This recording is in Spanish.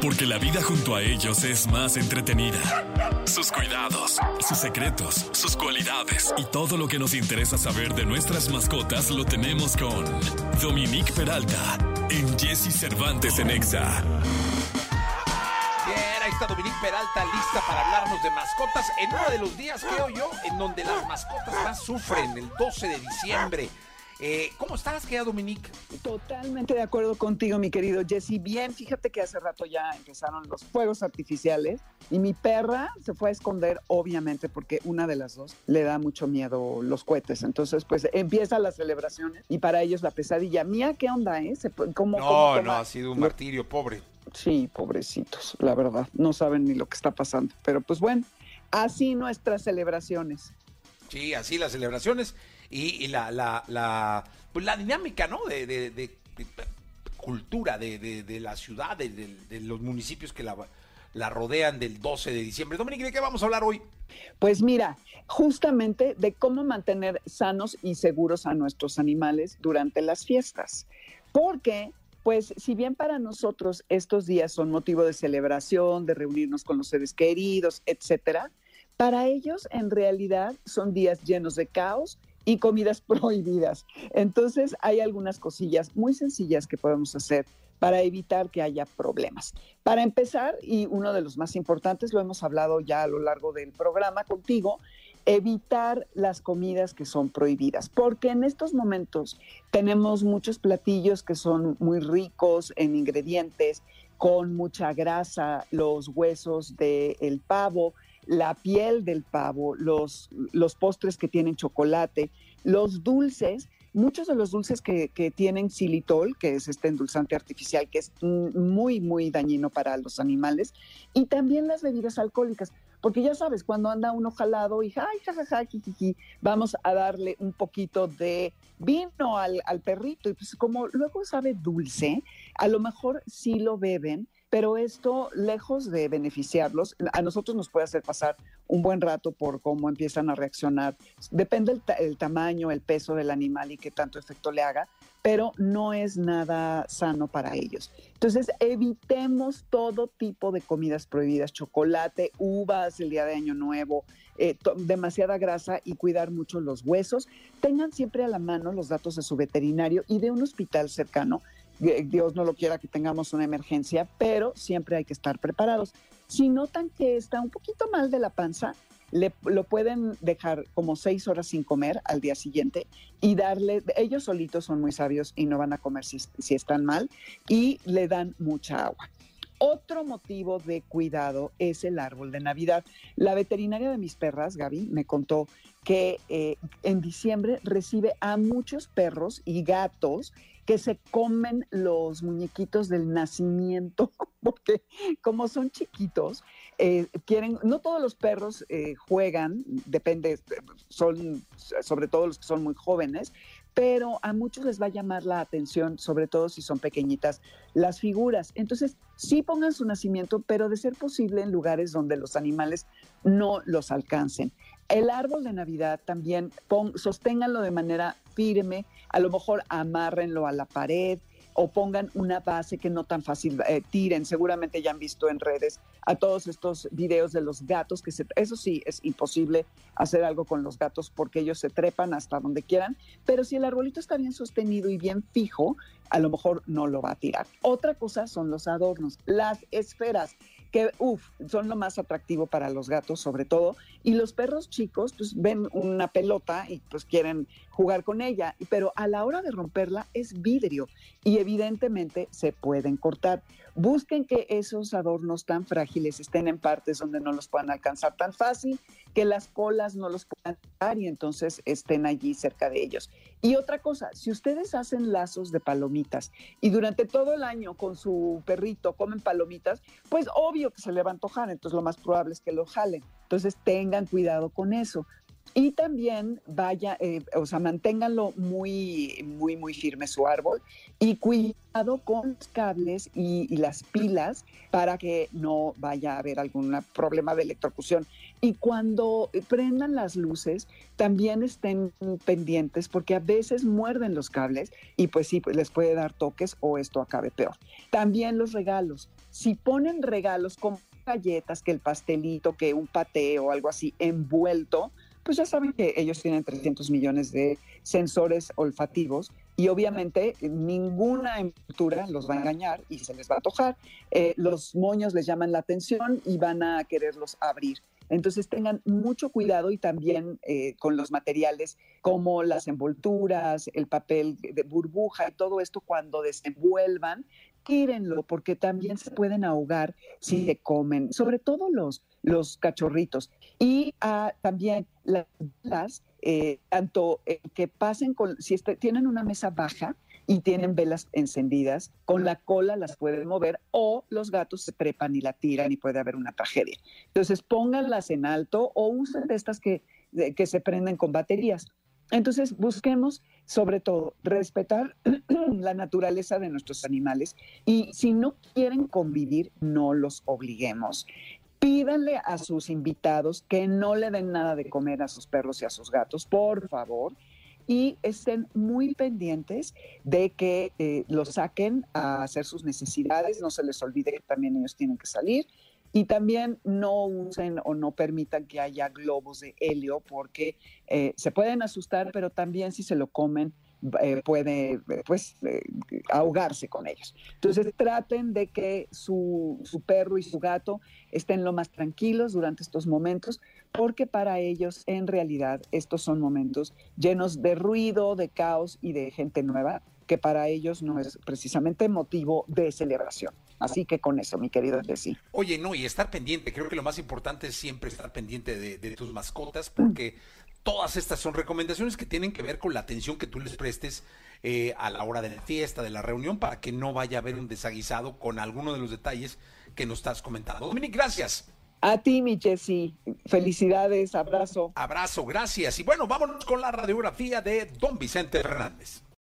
porque la vida junto a ellos es más entretenida. Sus cuidados, sus secretos, sus cualidades y todo lo que nos interesa saber de nuestras mascotas lo tenemos con Dominique Peralta en Jesse Cervantes en Exa. Bien, ahí está Dominique Peralta lista para hablarnos de mascotas en uno de los días, creo yo, en donde las mascotas más sufren, el 12 de diciembre. Eh, ¿Cómo estás, querida Dominique? Totalmente de acuerdo contigo, mi querido Jesse. Bien, fíjate que hace rato ya empezaron los fuegos artificiales y mi perra se fue a esconder, obviamente, porque una de las dos le da mucho miedo los cohetes. Entonces, pues empiezan las celebraciones y para ellos la pesadilla. Mía, ¿qué onda, eh? ¿Cómo, no, cómo no, ha sido un martirio, pobre. Sí, pobrecitos, la verdad. No saben ni lo que está pasando. Pero pues bueno, así nuestras celebraciones. Sí, así las celebraciones y, la, la, pues la dinámica, ¿no? De, cultura de, de, la ciudad, de, los municipios que la rodean del 12 de diciembre. Dominique, ¿de qué vamos a hablar hoy? Pues mira, justamente de cómo mantener sanos y seguros a nuestros animales durante las fiestas. Porque pues si bien para nosotros estos días son motivo de celebración, de reunirnos con los seres queridos, etcétera, para ellos en realidad son días llenos de caos y comidas prohibidas. Entonces hay algunas cosillas muy sencillas que podemos hacer para evitar que haya problemas. Para empezar, y uno de los más importantes, lo hemos hablado ya a lo largo del programa contigo, evitar las comidas que son prohibidas, porque en estos momentos tenemos muchos platillos que son muy ricos en ingredientes, con mucha grasa, los huesos del pavo, la piel del pavo, los, los postres que tienen chocolate, los dulces, muchos de los dulces que, que, tienen xilitol, que es este endulzante artificial que es muy, muy dañino para los animales, y también las bebidas alcohólicas. Porque ya sabes, cuando anda uno jalado y ay, jajaja, jijiji, vamos a darle un poquito de vino al, al perrito. Y pues como luego sabe dulce, a lo mejor sí lo beben, pero esto, lejos de beneficiarlos, a nosotros nos puede hacer pasar un buen rato por cómo empiezan a reaccionar. Depende el, tamaño, el peso del animal y qué tanto efecto le haga, pero no es nada sano para ellos. Entonces, evitemos todo tipo de comidas prohibidas, chocolate, uvas el día de Año Nuevo, eh, demasiada grasa y cuidar mucho los huesos. Tengan siempre a la mano los datos de su veterinario y de un hospital cercano Dios no lo quiera que tengamos una emergencia, pero siempre hay que estar preparados. Si notan que está un poquito mal de la panza, le, lo pueden dejar como seis horas sin comer al día siguiente y darle, ellos solitos son muy sabios y no van a comer si, si están mal y le dan mucha agua. Otro motivo de cuidado es el árbol de Navidad. La veterinaria de mis perras, Gaby, me contó que eh, en diciembre recibe a muchos perros y gatos que se comen los muñequitos del nacimiento, porque como son chiquitos, eh, quieren, no todos los perros eh, juegan, depende, son sobre todo los que son muy jóvenes, pero a muchos les va a llamar la atención, sobre todo si son pequeñitas, las figuras. Entonces, sí pongan su nacimiento, pero de ser posible en lugares donde los animales no los alcancen. El árbol de Navidad también sosténganlo de manera firme, a lo mejor amárrenlo a la pared, o pongan una base que no tan fácil eh, tiren. Seguramente ya han visto en redes a todos estos videos de los gatos, que se, eso sí, es imposible hacer algo con los gatos porque ellos se trepan hasta donde quieran, pero si el arbolito está bien sostenido y bien fijo, a lo mejor no lo va a tirar. Otra cosa son los adornos, las esferas que uff, son lo más atractivo para los gatos sobre todo, y los perros chicos pues ven una pelota y pues quieren jugar con ella, pero a la hora de romperla es vidrio y evidentemente se pueden cortar. Busquen que esos adornos tan frágiles estén en partes donde no los puedan alcanzar tan fácil, que las colas no los puedan dar y entonces estén allí cerca de ellos. Y otra cosa, si ustedes hacen lazos de palomitas y durante todo el año con su perrito comen palomitas, pues obvio que se le va a antojar, entonces lo más probable es que lo jalen. Entonces tengan cuidado con eso. Y también vaya, eh, o sea, manténganlo muy, muy, muy firme su árbol y cuidado con los cables y, las pilas para que no vaya a haber algún problema de electrocución. Y cuando prendan las luces, también estén pendientes porque a veces muerden los cables y pues sí, pues les puede dar toques o esto acabe peor. También los regalos. Si ponen regalos como galletas, que el pastelito, que un paté o algo así envuelto, pues ya saben que ellos tienen 300 millones de sensores olfativos y obviamente ninguna envoltura los va a engañar y se les va a tojar. Eh, los moños les llaman la atención y van a quererlos abrir. Entonces tengan mucho cuidado y también eh, con los materiales como las envolturas, el papel de burbuja y todo esto cuando desenvuelvan, tírenlo porque también se pueden ahogar si se comen, sobre todo los, los cachorritos. Y ah, también las eh, tanto que pasen con, si este, tienen una mesa baja, y tienen velas encendidas, con la cola las pueden mover o los gatos se trepan y la tiran y puede haber una tragedia. Entonces pónganlas en alto o usen de estas que, que se prenden con baterías. Entonces busquemos sobre todo respetar la naturaleza de nuestros animales y si no quieren convivir, no los obliguemos. Pídanle a sus invitados que no le den nada de comer a sus perros y a sus gatos, por favor, y estén muy pendientes de que eh, los saquen a hacer sus necesidades, no se les olvide que también ellos tienen que salir y también no usen o no permitan que haya globos de helio porque eh, se pueden asustar, pero también si se lo comen eh, puede pues ahogarse con ellos. Entonces traten de que su, su perro y su gato estén lo más tranquilos durante estos momentos porque para ellos en realidad estos son momentos llenos de ruido, de caos y de gente nueva, que para ellos no es precisamente motivo de celebración. Así que con eso, mi querido Jessy. Oye, no, y estar pendiente, creo que lo más importante es siempre estar pendiente de, tus mascotas, porque todas estas son recomendaciones que tienen que ver con la atención que tú les prestes eh, a la hora de la fiesta, de la reunión, para que no vaya a haber un desaguisado con alguno de los detalles que nos estás comentando. Dominic, gracias. A ti, mi Jessy. Felicidades, abrazo. Abrazo, gracias. Y bueno, vámonos con la radiografía de don Vicente Fernández.